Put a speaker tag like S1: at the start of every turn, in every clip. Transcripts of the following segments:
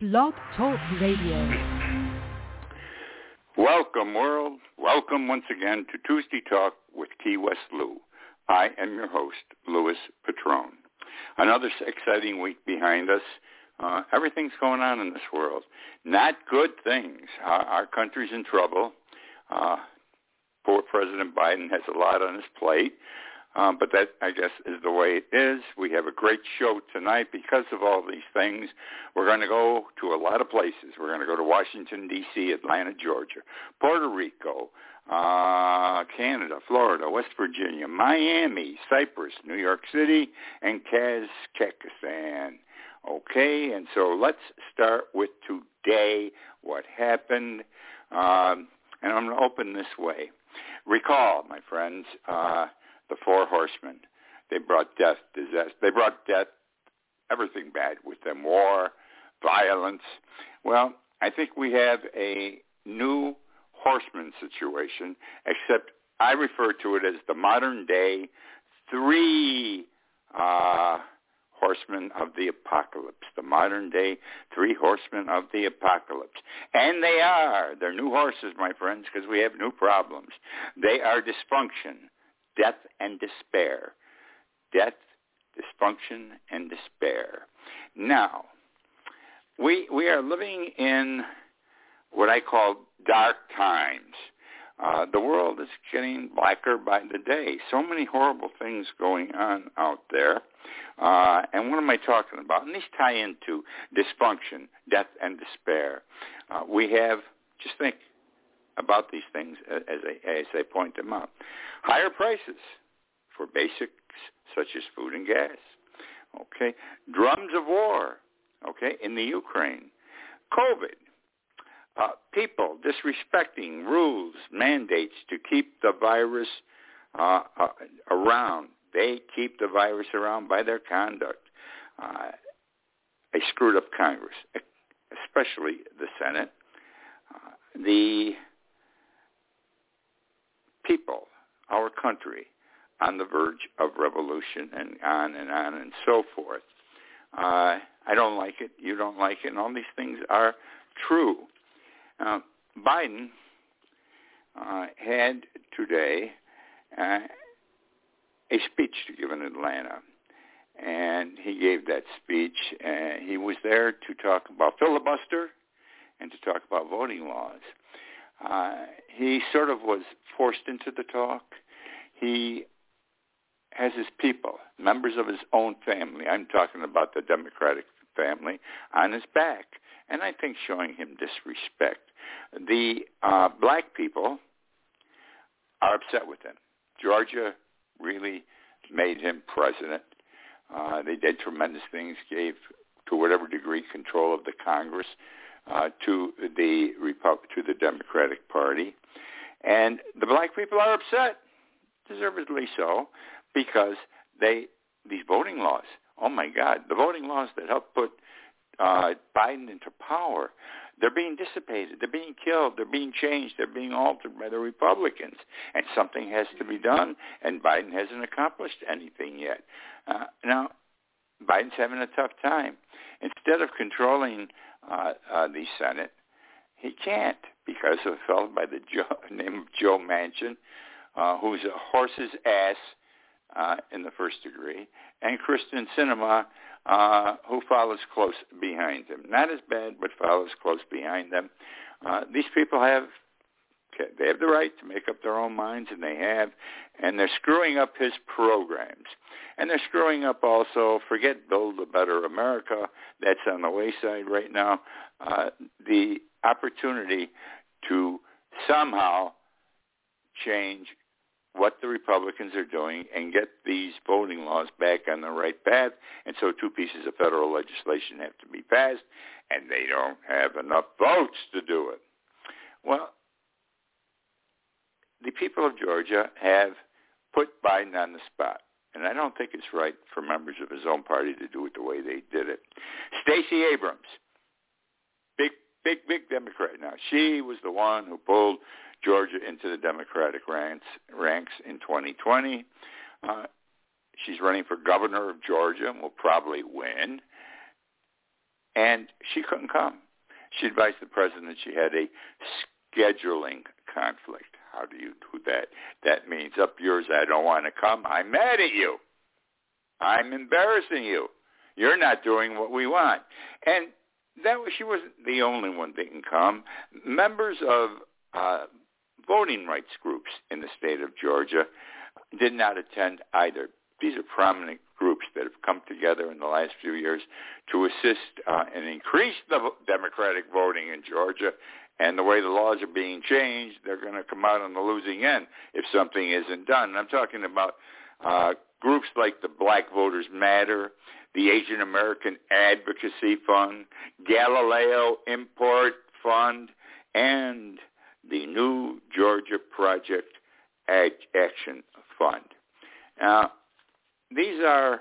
S1: Blog Talk Radio.
S2: Welcome, world. Welcome once again to Tuesday Talk with Key West Lou. I am your host, Louis Patron. Another exciting week behind us. Uh, everything's going on in this world. Not good things. Our, our country's in trouble. Uh, poor President Biden has a lot on his plate. Um, but that, I guess, is the way it is. We have a great show tonight because of all these things. We're going to go to a lot of places. We're going to go to Washington, D.C., Atlanta, Georgia, Puerto Rico, uh, Canada, Florida, West Virginia, Miami, Cyprus, New York City, and Kazakhstan. Okay, and so let's start with today, what happened. Um, and I'm going to open this way. Recall, my friends, uh, the four horsemen. They brought death, disaster. They brought death, everything bad with them, war, violence. Well, I think we have a new horseman situation, except I refer to it as the modern day three uh, horsemen of the apocalypse, the modern day three horsemen of the apocalypse. And they are. They're new horses, my friends, because we have new problems. They are dysfunction, death and despair. Death, dysfunction, and despair. Now, we, we are living in what I call dark times. Uh, the world is getting blacker by the day. So many horrible things going on out there. Uh, and what am I talking about? And these tie into dysfunction, death, and despair. Uh, we have, just think about these things as they, as I point them out. Higher prices for basics such as food and gas. Okay, drums of war. Okay, in the Ukraine, COVID. Uh, people disrespecting rules, mandates to keep the virus uh, uh, around. They keep the virus around by their conduct. Uh, a screwed up Congress, especially the Senate. Uh, the people, our country, on the verge of revolution and on and on and so forth. Uh, I don't like it. You don't like it. And all these things are true. Uh, Biden uh, had today uh, a speech to give in Atlanta. And he gave that speech. Uh, he was there to talk about filibuster and to talk about voting laws. Uh, he sort of was forced into the talk. He has his people, members of his own family. I'm talking about the Democratic family on his back, and I think showing him disrespect. The uh, black people are upset with him. Georgia really made him president. Uh, they did tremendous things, gave to whatever degree control of the Congress uh, to the to the Democratic Party, and the black people are upset, deservedly so, because they these voting laws. Oh my God, the voting laws that helped put uh, Biden into power. They're being dissipated. They're being killed. They're being changed. They're being altered by the Republicans. And something has to be done, and Biden hasn't accomplished anything yet. Uh, now, Biden's having a tough time. Instead of controlling uh, uh, the Senate, he can't because of a fellow by the Joe, name of Joe Manchin, uh, who's a horse's ass uh, in the first degree, and Kyrsten Sinema, uh, who follows close behind him. Not as bad, but follows close behind them. Uh, these people have they have the right to make up their own minds, and they have, and they're screwing up his programs. And they're screwing up also, forget Build a Better America, that's on the wayside right now, uh, the opportunity to somehow change what the Republicans are doing and get these voting laws back on the right path. And so two pieces of federal legislation have to be passed, and they don't have enough votes to do it. Well, the people of Georgia have put Biden on the spot. And I don't think it's right for members of his own party to do it the way they did it. Stacey Abrams, big, big, big Democrat now. She was the one who pulled Georgia into the Democratic ranks, ranks in 2020. Uh, she's running for governor of Georgia and will probably win. and she couldn't come. She advised the president she had a scheduling conflict. How do you do that? That means up yours, I don't want to come. I'm mad at you. I'm embarrassing you. You're not doing what we want. And that was, she wasn't the only one that didn't come. Members of uh, voting rights groups in the state of Georgia did not attend either. These are prominent groups that have come together in the last few years to assist uh, and increase the democratic voting in Georgia. And the way the laws are being changed, they're going to come out on the losing end if something isn't done. And I'm talking about uh, groups like the Black Voters Matter, the Asian American Advocacy Fund, Galileo Import Fund, and the New Georgia Project Action Fund. Now, these are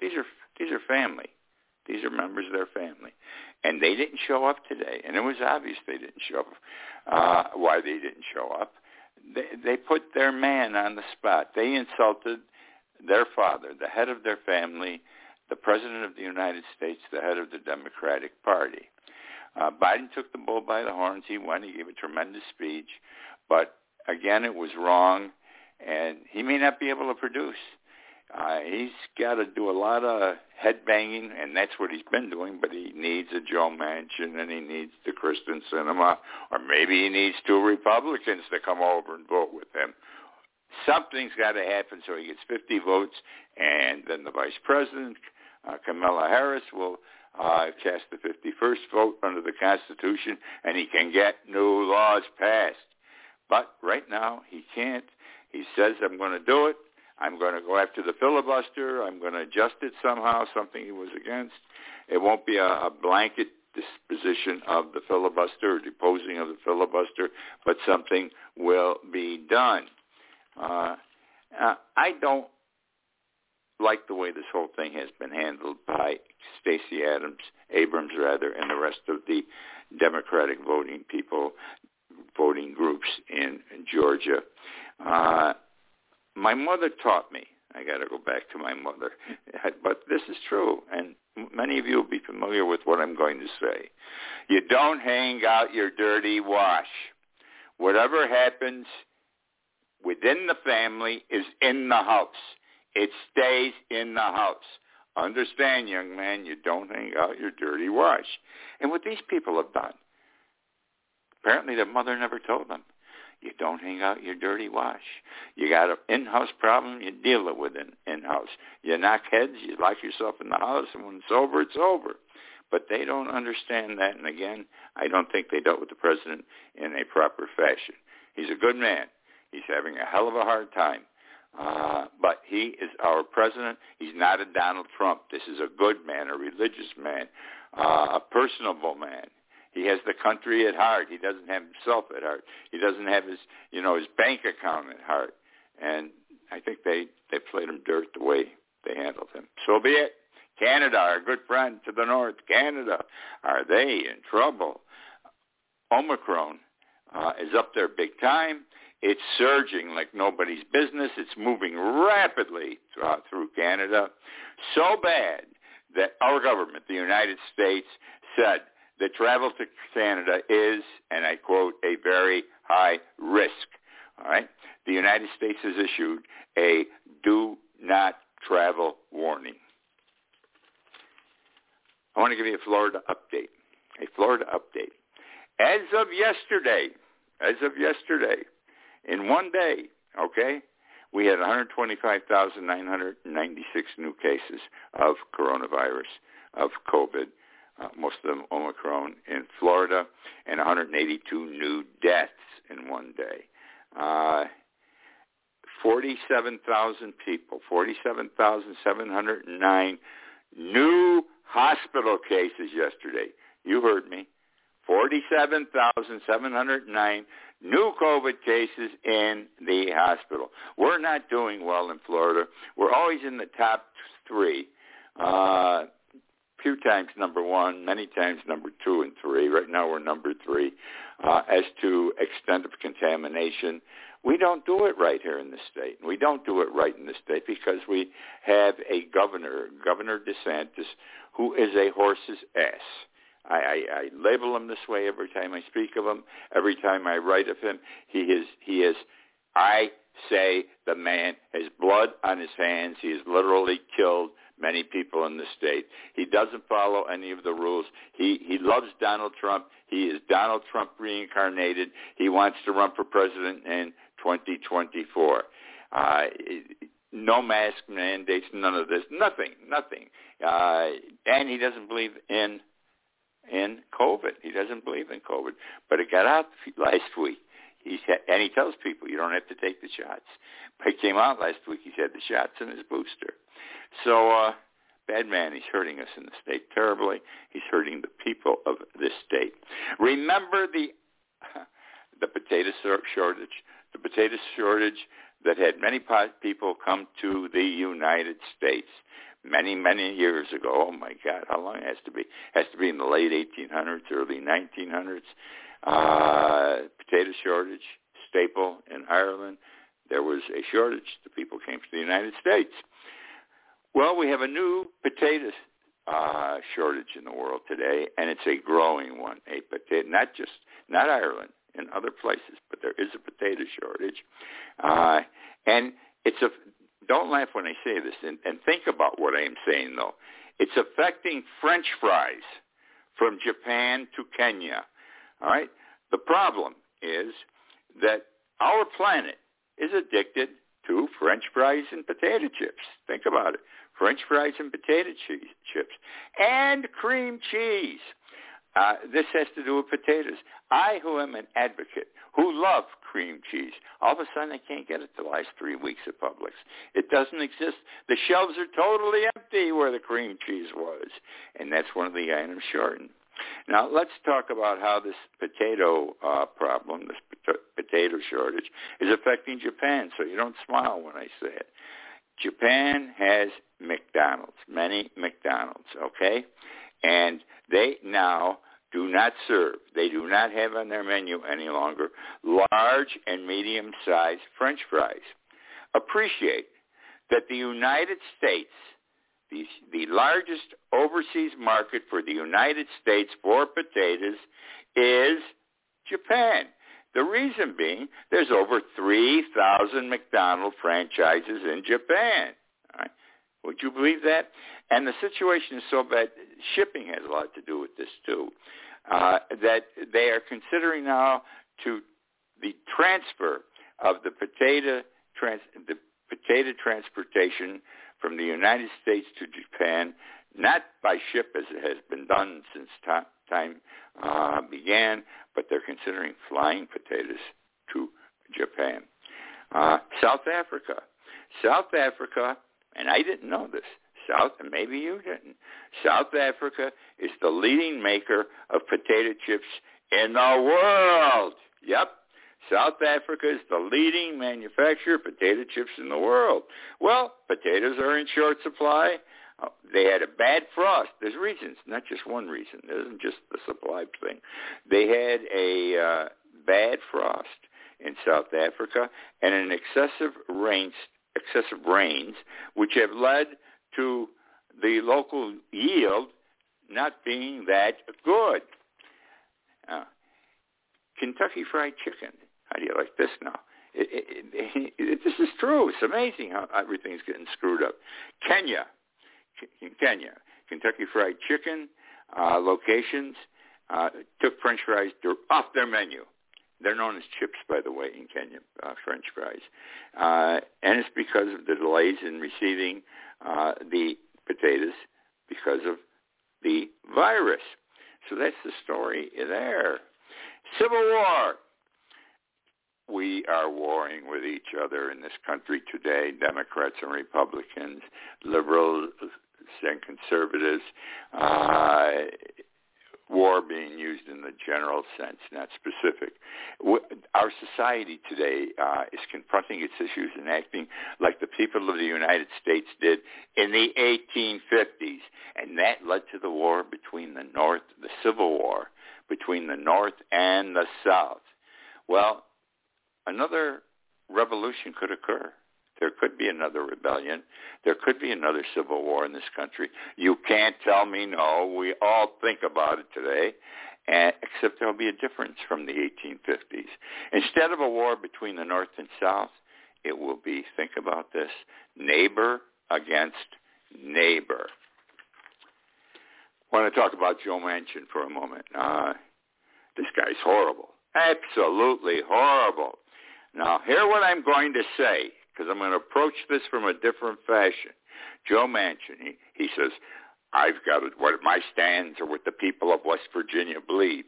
S2: these are these are family. These are members of their family, and they didn't show up today. And it was obvious they didn't show up. Uh, why they didn't show up? They, they put their man on the spot. They insulted their father, the head of their family, the president of the United States, the head of the Democratic Party. Uh, Biden took the bull by the horns. He went. He gave a tremendous speech, but again, it was wrong, and he may not be able to produce. Uh, he's got to do a lot of head banging, and that's what he's been doing. But he needs a Joe Manchin, and he needs the Kyrsten Sinema, or maybe he needs two Republicans to come over and vote with him. Something's got to happen so he gets 50 votes, and then the vice president, uh, Kamala Harris, will uh, cast the 51st vote under the Constitution, and he can get new laws passed. But right now, he can't. He says, I'm going to do it. I'm going to go after the filibuster. I'm going to adjust it somehow, something he was against. It won't be a, a blanket disposition of the filibuster or deposing of the filibuster, but something will be done. Uh, uh, I don't like the way this whole thing has been handled by Stacey Adams, Abrams rather, and the rest of the Democratic voting people, voting groups in Georgia. Uh, my mother taught me. I got to go back to my mother, but this is true, and many of you will be familiar with what I'm going to say. You don't hang out your dirty wash. Whatever happens within the family is in the house. It stays in the house. Understand, young man, you don't hang out your dirty wash. And what these people have done, apparently their mother never told them. You don't hang out your dirty wash. You got an in-house problem, you deal it with an in-house. You knock heads, you lock yourself in the house, and when it's over, it's over. But they don't understand that, and again, I don't think they dealt with the president in a proper fashion. He's a good man. He's having a hell of a hard time. Uh, but he is our president. He's not a Donald Trump. This is a good man, a religious man, uh, a personable man. He has the country at heart. He doesn't have himself at heart. He doesn't have his, you know, his bank account at heart. And I think they they played him dirt the way they handled him. So be it. Canada, our good friend to the north, Canada, are they in trouble? Omicron uh, is up there big time. It's surging like nobody's business. It's moving rapidly uh, through Canada, so bad that our government, the United States, said that travel to Canada is, and I quote, a very high risk. All right? The United States has issued a do not travel warning. I want to give you a Florida update. A Florida update. As of yesterday, as of yesterday, in one day, okay, we had 125,996 new cases of coronavirus, of COVID, uh, most of them Omicron in Florida, and 182 new deaths in one day. Uh, 47,000 people, 47,709 new hospital cases yesterday. You heard me. 47,709 new COVID cases in the hospital. We're not doing well in Florida. We're always in the top three. Uh, few times number one, many times number two and three. Right now we're number three. Uh, as to extent of contamination, We don't do it right here in the state. And we don't do it right in the state because we have a governor, Governor DeSantis, who is a horse's ass. I, I, I label him this way every time I speak of him. Every time I write of him, he is he is. I say the man has blood on his hands. He has literally killed many people in the state. He doesn't follow any of the rules. He he loves Donald Trump. He is Donald Trump reincarnated. He wants to run for president in 2024. Uh, no mask mandates, none of this, nothing, nothing. Uh, and he doesn't believe in in COVID. He doesn't believe in COVID. But it got out last week. He said, and he tells people you don't have to take the shots. But it came out last week. He said the shots in his booster. So, uh, bad man. He's hurting us in the state terribly. He's hurting the people of this state. Remember the the potato shortage. The potato shortage that had many people come to the United States many, many years ago. Oh my God, how long it has to be? It has to be in the late 1800s, early 1900s. Uh, potato shortage, staple in Ireland. There was a shortage. The people came to the United States. Well, we have a new potato uh, shortage in the world today, and it's a growing one. A potato, not just not Ireland, in other places, but there is a potato shortage, uh, and it's a don't laugh when I say this, and, and think about what I am saying, though. It's affecting French fries from Japan to Kenya. All right? The problem is that our planet is addicted to French fries and potato chips. Think about it. French fries and potato cheese, chips. And cream cheese. Uh, this has to do with potatoes. I, who am an advocate, who love cream cheese, all of a sudden I can't get it the last three weeks at Publix. It doesn't exist. The shelves are totally empty where the cream cheese was, and that's one of the items shortened. Now let's talk about how this potato uh, problem, this pot- potato shortage, is affecting Japan. So you don't smile when I say it. Japan has McDonald's, many McDonald's, okay, and they now do not serve, they do not have on their menu any longer large and medium-sized French fries. Appreciate that the United States, the, the largest overseas market for the United States for potatoes, is Japan. The reason being there's over 3,000 McDonald franchises in Japan. Right? Would you believe that? And the situation is so bad, shipping has a lot to do with this too, uh, that they are considering now to the transfer of the potato trans, the potato transportation from the United States to Japan, not by ship as it has been done since time uh, began, but they're considering flying potatoes to Japan. Uh, South Africa. South Africa, and I didn't know this, South, and maybe you didn't. South Africa is the leading maker of potato chips in the world. Yep. South Africa is the leading manufacturer of potato chips in the world. Well, potatoes are in short supply. Uh, they had a bad frost. There's reasons, not just one reason. It isn't just the supply thing. They had a uh, bad frost in South Africa and an excessive rains, excessive rains, which have led to the local yield not being that good. Uh, Kentucky Fried Chicken. How do you like this now? It, it, it, this is true. It's amazing how everything's getting screwed up. Kenya, Kenya, Kentucky Fried Chicken uh, locations uh, took French fries off their menu. They're known as chips, by the way, in Kenya, uh, French fries. Uh, and it's because of the delays in receiving uh, the potatoes because of the virus. So that's the story there. Civil War. We are warring with each other in this country today, Democrats and Republicans, liberals and conservatives. Uh, war being used in the general sense, not specific. Our society today uh, is confronting its issues and acting like the people of the United States did in the 1850s, and that led to the war between the North, the Civil War between the North and the South. Well, another revolution could occur. There could be another rebellion. There could be another civil war in this country. You can't tell me no. We all think about it today, and, except there'll be a difference from the 1850s. Instead of a war between the North and South, it will be, think about this, neighbor against neighbor. I want to talk about Joe Manchin for a moment. Uh, this guy's horrible. Absolutely horrible. Now, hear what I'm going to say because I'm going to approach this from a different fashion. Joe Manchin, he, he says, I've got what my stands are what the people of West Virginia believe.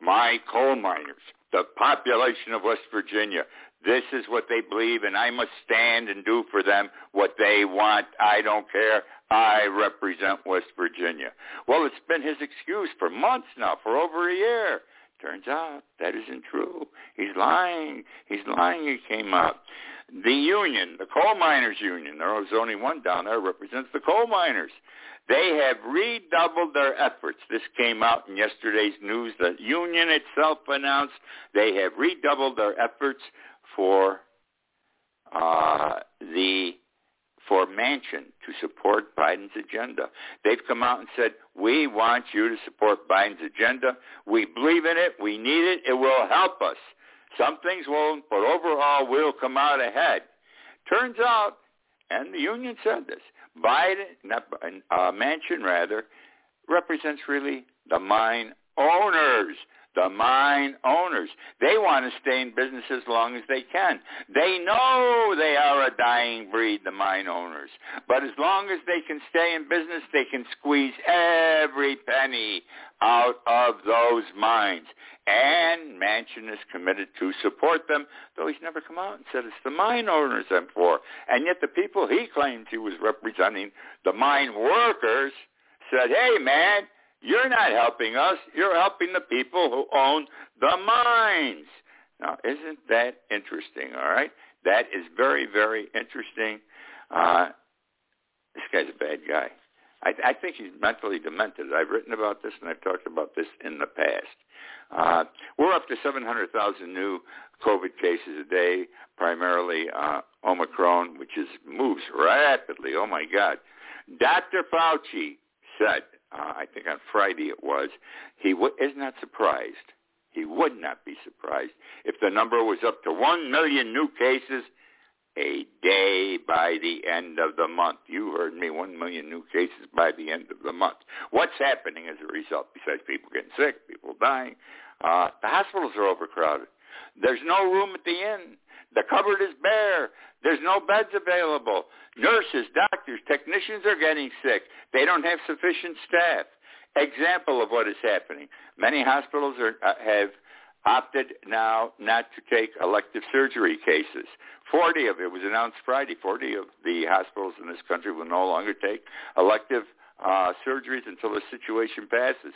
S2: My coal miners, the population of West Virginia, this is what they believe, and I must stand and do for them what they want. I don't care. I represent West Virginia. Well, it's been his excuse for months now, for over a year. Turns out that isn't true. He's lying. He's lying. He came out. The union, the coal miners union, there was only one down there, represents the coal miners. They have redoubled their efforts. This came out in yesterday's news. The union itself announced they have redoubled their efforts for uh, the for Manchin to support Biden's agenda. They've come out and said, we want you to support Biden's agenda. We believe in it. We need it. It will help us. Some things won't, but overall we'll come out ahead. Turns out, and the union said this, Biden, not, uh, Manchin rather, represents really the mine owners the mine owners. They want to stay in business as long as they can. They know they are a dying breed, the mine owners. But as long as they can stay in business, they can squeeze every penny out of those mines. And Manchin is committed to support them, though he's never come out and said it's the mine owners I'm for. And yet the people he claims he was representing, the mine workers, said, hey, man, you're not helping us. You're helping the people who own the mines. Now, isn't that interesting, all right? That is very, very interesting. Uh, this guy's a bad guy. I, I think he's mentally demented. I've written about this and I've talked about this in the past. Uh, we're up to 700,000 new COVID cases a day, primarily uh, Omicron, which is moves rapidly. Oh my God! Dr. Fauci said uh, I think on Friday it was, he w- is not surprised. He would not be surprised if the number was up to 1 million new cases a day by the end of the month. You heard me, 1 million new cases by the end of the month. What's happening as a result, besides people getting sick, people dying? Uh, the hospitals are overcrowded. There's no room at the inn. The cupboard is bare. There's no beds available. Nurses, doctors, technicians are getting sick. They don't have sufficient staff. Example of what is happening. Many hospitals are, uh, have opted now not to take elective surgery cases. 40 of it was announced Friday. 40 of the hospitals in this country will no longer take elective uh, surgeries until the situation passes.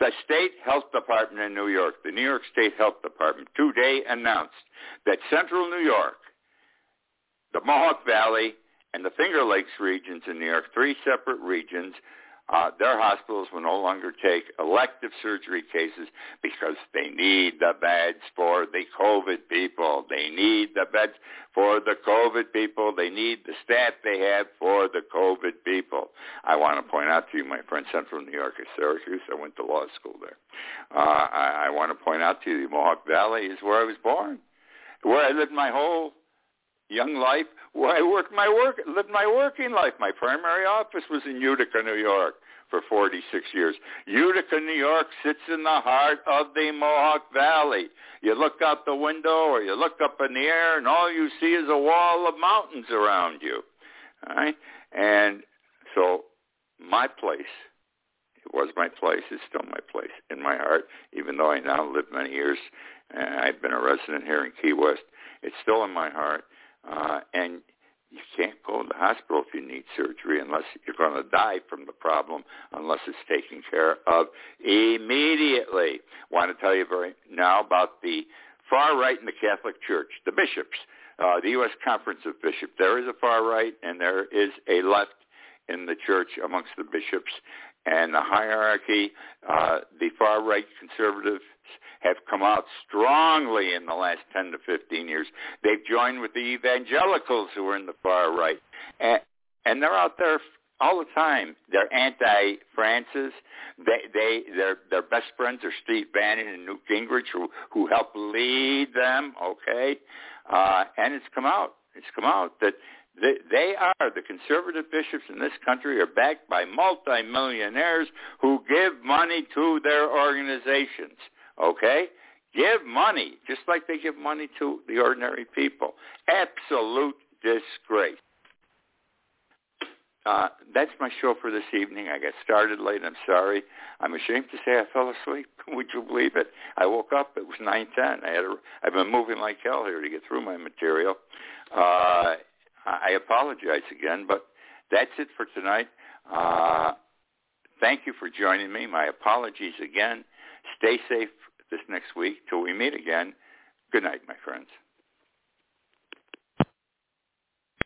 S2: The state health department in New York, the New York State Health Department, today announced that Central New York, the Mohawk Valley, and the Finger Lakes regions in New York, three separate regions, uh, their hospitals will no longer take elective surgery cases because they need the beds for the COVID people. They need the beds for the COVID people. They need the staff they have for the COVID people. I want to point out to you, my friend, Central New York is Syracuse. I went to law school there. Uh, I, I want to point out to you, the Mohawk Valley is where I was born, where I lived my whole young life where I worked my work, lived my working life. My primary office was in Utica, New York for 46 years. Utica, New York sits in the heart of the Mohawk Valley. You look out the window or you look up in the air and all you see is a wall of mountains around you. All right? And so my place, it was my place, it's still my place in my heart, even though I now live many years and I've been a resident here in Key West. It's still in my heart uh, and you can't go to the hospital if you need surgery unless you're going to die from the problem unless it's taken care of immediately. Want to tell you very now about the far right in the Catholic Church, the bishops, uh, the U.S. Conference of Bishops. There is a far right and there is a left in the church amongst the bishops. And the hierarchy, uh, the far right conservatives have come out strongly in the last 10 to 15 years. They've joined with the evangelicals who are in the far right. And, and they're out there all the time. They're anti-Francis. They, they, their, their best friends are Steve Bannon and Newt Gingrich, who, who help lead them. Okay, uh, and it's come out. It's come out that they, they are the conservative bishops in this country are backed by multimillionaires who give money to their organizations. Okay, give money just like they give money to the ordinary people. Absolute disgrace. Uh, that's my show for this evening. I got started late. I'm sorry. I'm ashamed to say I fell asleep. Would you believe it? I woke up. It was 9:10. I had a, I've been moving like hell here to get through my material. Uh, I apologize again, but that's it for tonight. Uh, thank you for joining me. My apologies again. Stay safe this next week till we meet again. Good night, my friends.